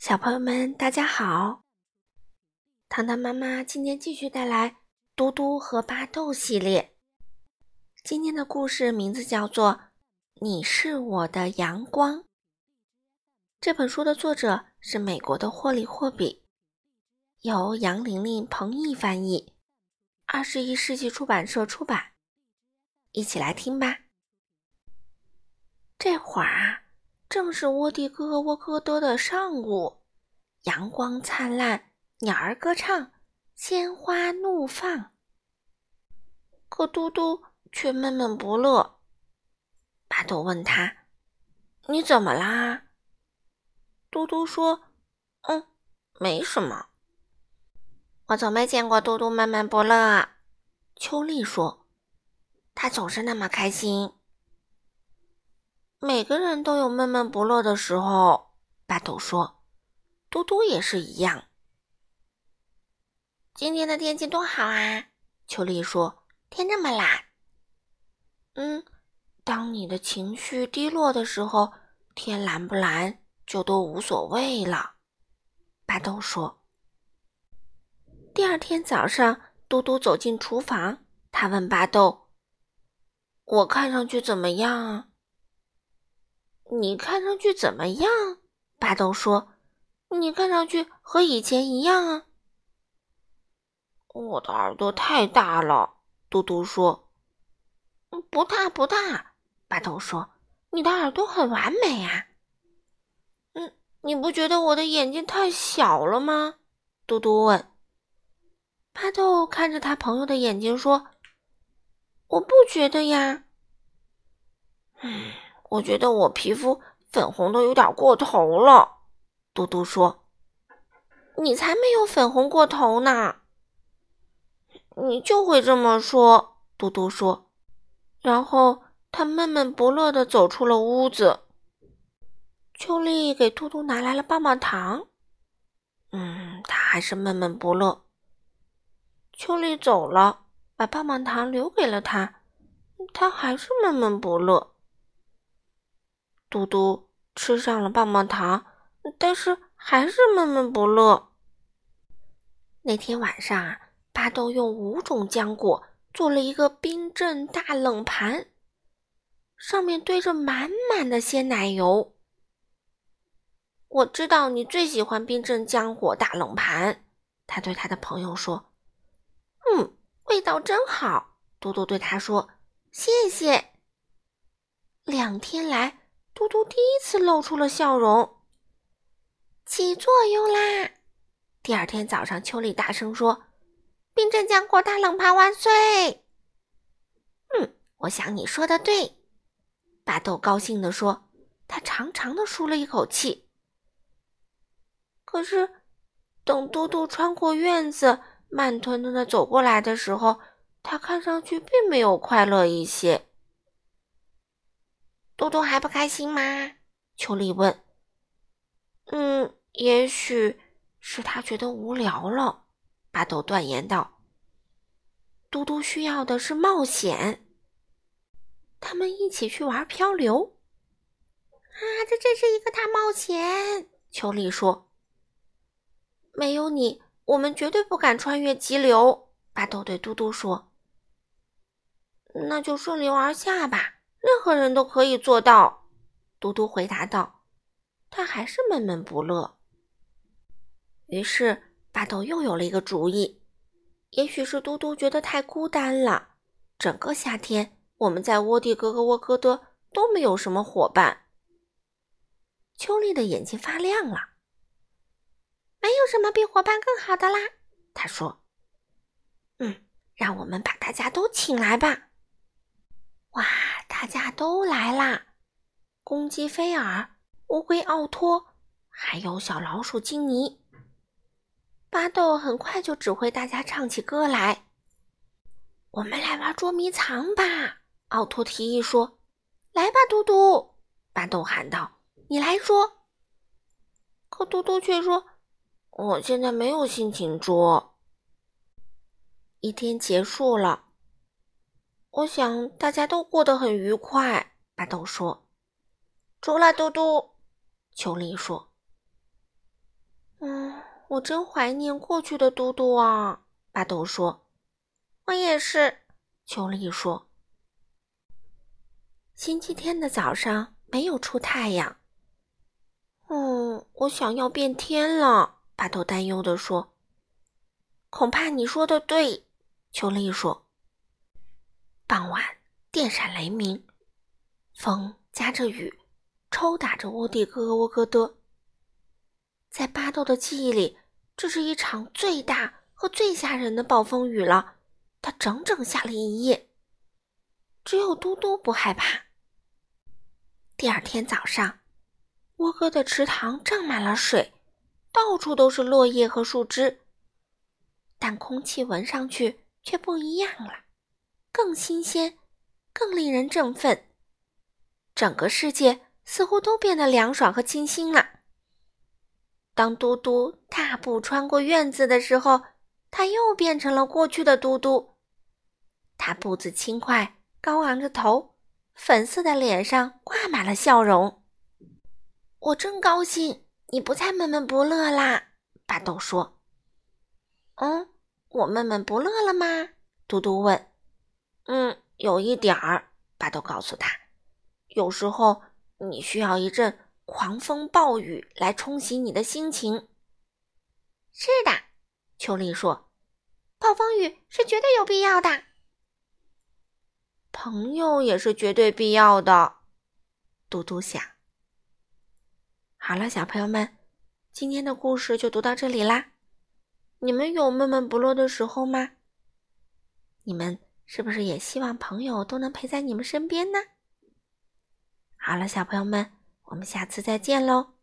小朋友们，大家好！糖糖妈妈今天继续带来《嘟嘟和巴豆》系列。今天的故事名字叫做《你是我的阳光》。这本书的作者是美国的霍利·霍比，由杨玲玲、彭毅翻译，二十一世纪出版社出版。一起来听吧。这会儿啊。正是窝地咯咯窝咯多的上午，阳光灿烂，鸟儿歌唱，鲜花怒放。可嘟嘟却闷闷不乐。巴豆问他：“你怎么啦？”嘟嘟说：“嗯，没什么。”我从没见过嘟嘟闷闷不乐啊。秋丽说：“他总是那么开心。”每个人都有闷闷不乐的时候，巴豆说：“嘟嘟也是一样。”今天的天气多好啊！秋丽说：“天这么蓝。”嗯，当你的情绪低落的时候，天蓝不蓝就都无所谓了。”巴豆说。第二天早上，嘟嘟走进厨房，他问巴豆：“我看上去怎么样啊？”你看上去怎么样？巴豆说：“你看上去和以前一样啊。”我的耳朵太大了，嘟嘟说。“不大不大。”巴豆说，“你的耳朵很完美啊。”“嗯，你不觉得我的眼睛太小了吗？”嘟嘟问。巴豆看着他朋友的眼睛说：“我不觉得呀。” 嗯。我觉得我皮肤粉红的有点过头了，嘟嘟说：“你才没有粉红过头呢。”你就会这么说，嘟嘟说。然后他闷闷不乐的走出了屋子。秋丽给嘟嘟拿来了棒棒糖，嗯，他还是闷闷不乐。秋丽走了，把棒棒糖留给了他，他还是闷闷不乐。嘟嘟吃上了棒棒糖，但是还是闷闷不乐。那天晚上啊，巴豆用五种浆果做了一个冰镇大冷盘，上面堆着满满的鲜奶油。我知道你最喜欢冰镇浆果大冷盘，他对他的朋友说：“嗯，味道真好。”嘟嘟对他说：“谢谢。”两天来。嘟嘟第一次露出了笑容，起作用啦！第二天早上，秋丽大声说：“冰镇浆果大冷盘万岁！”嗯，我想你说的对，巴豆高兴地说。他长长的舒了一口气。可是，等嘟嘟穿过院子，慢吞吞的走过来的时候，他看上去并没有快乐一些。嘟嘟还不开心吗？秋丽问。嗯，也许是他觉得无聊了。巴豆断言道。嘟嘟需要的是冒险。他们一起去玩漂流。啊，这真是一个大冒险！秋丽说。没有你，我们绝对不敢穿越急流。巴豆对嘟嘟说。那就顺流而下吧。任何人都可以做到，嘟嘟回答道。他还是闷闷不乐。于是，巴豆又有了一个主意。也许是嘟嘟觉得太孤单了。整个夏天，我们在窝地咯咯窝咯的都没有什么伙伴。秋丽的眼睛发亮了。没有什么比伙伴更好的啦，他说。嗯，让我们把大家都请来吧。哇！大家都来啦！公鸡菲尔、乌龟奥托，还有小老鼠金尼。巴豆很快就指挥大家唱起歌来。我们来玩捉迷藏吧！奥托提议说：“来吧，嘟嘟！”巴豆喊道：“你来捉。”可嘟嘟却说：“我现在没有心情捉。”一天结束了。我想大家都过得很愉快，巴豆说。除了嘟嘟，秋丽说。嗯我真怀念过去的嘟嘟啊！巴豆说。我也是，秋丽说。星期天的早上没有出太阳。嗯，我想要变天了，巴豆担忧地说。恐怕你说的对，秋丽说。傍晚，电闪雷鸣，风夹着雨，抽打着窝地咯咯咯的。在巴豆的记忆里，这是一场最大和最吓人的暴风雨了。它整整下了一夜，只有嘟嘟不害怕。第二天早上，窝哥的池塘涨满了水，到处都是落叶和树枝，但空气闻上去却不一样了，更新鲜，更令人振奋。整个世界似乎都变得凉爽和清新了。当嘟嘟大步穿过院子的时候，他又变成了过去的嘟嘟。他步子轻快，高昂着头，粉色的脸上挂满了笑容。我真高兴，你不再闷闷不乐啦。巴豆说：“嗯，我闷闷不乐了吗？”嘟嘟问。“嗯，有一点儿。”巴豆告诉他。“有时候你需要一阵。”狂风暴雨来冲洗你的心情。是的，秋丽说：“暴风雨是绝对有必要的，朋友也是绝对必要的。”嘟嘟想。好了，小朋友们，今天的故事就读到这里啦。你们有闷闷不乐的时候吗？你们是不是也希望朋友都能陪在你们身边呢？好了，小朋友们。我们下次再见喽。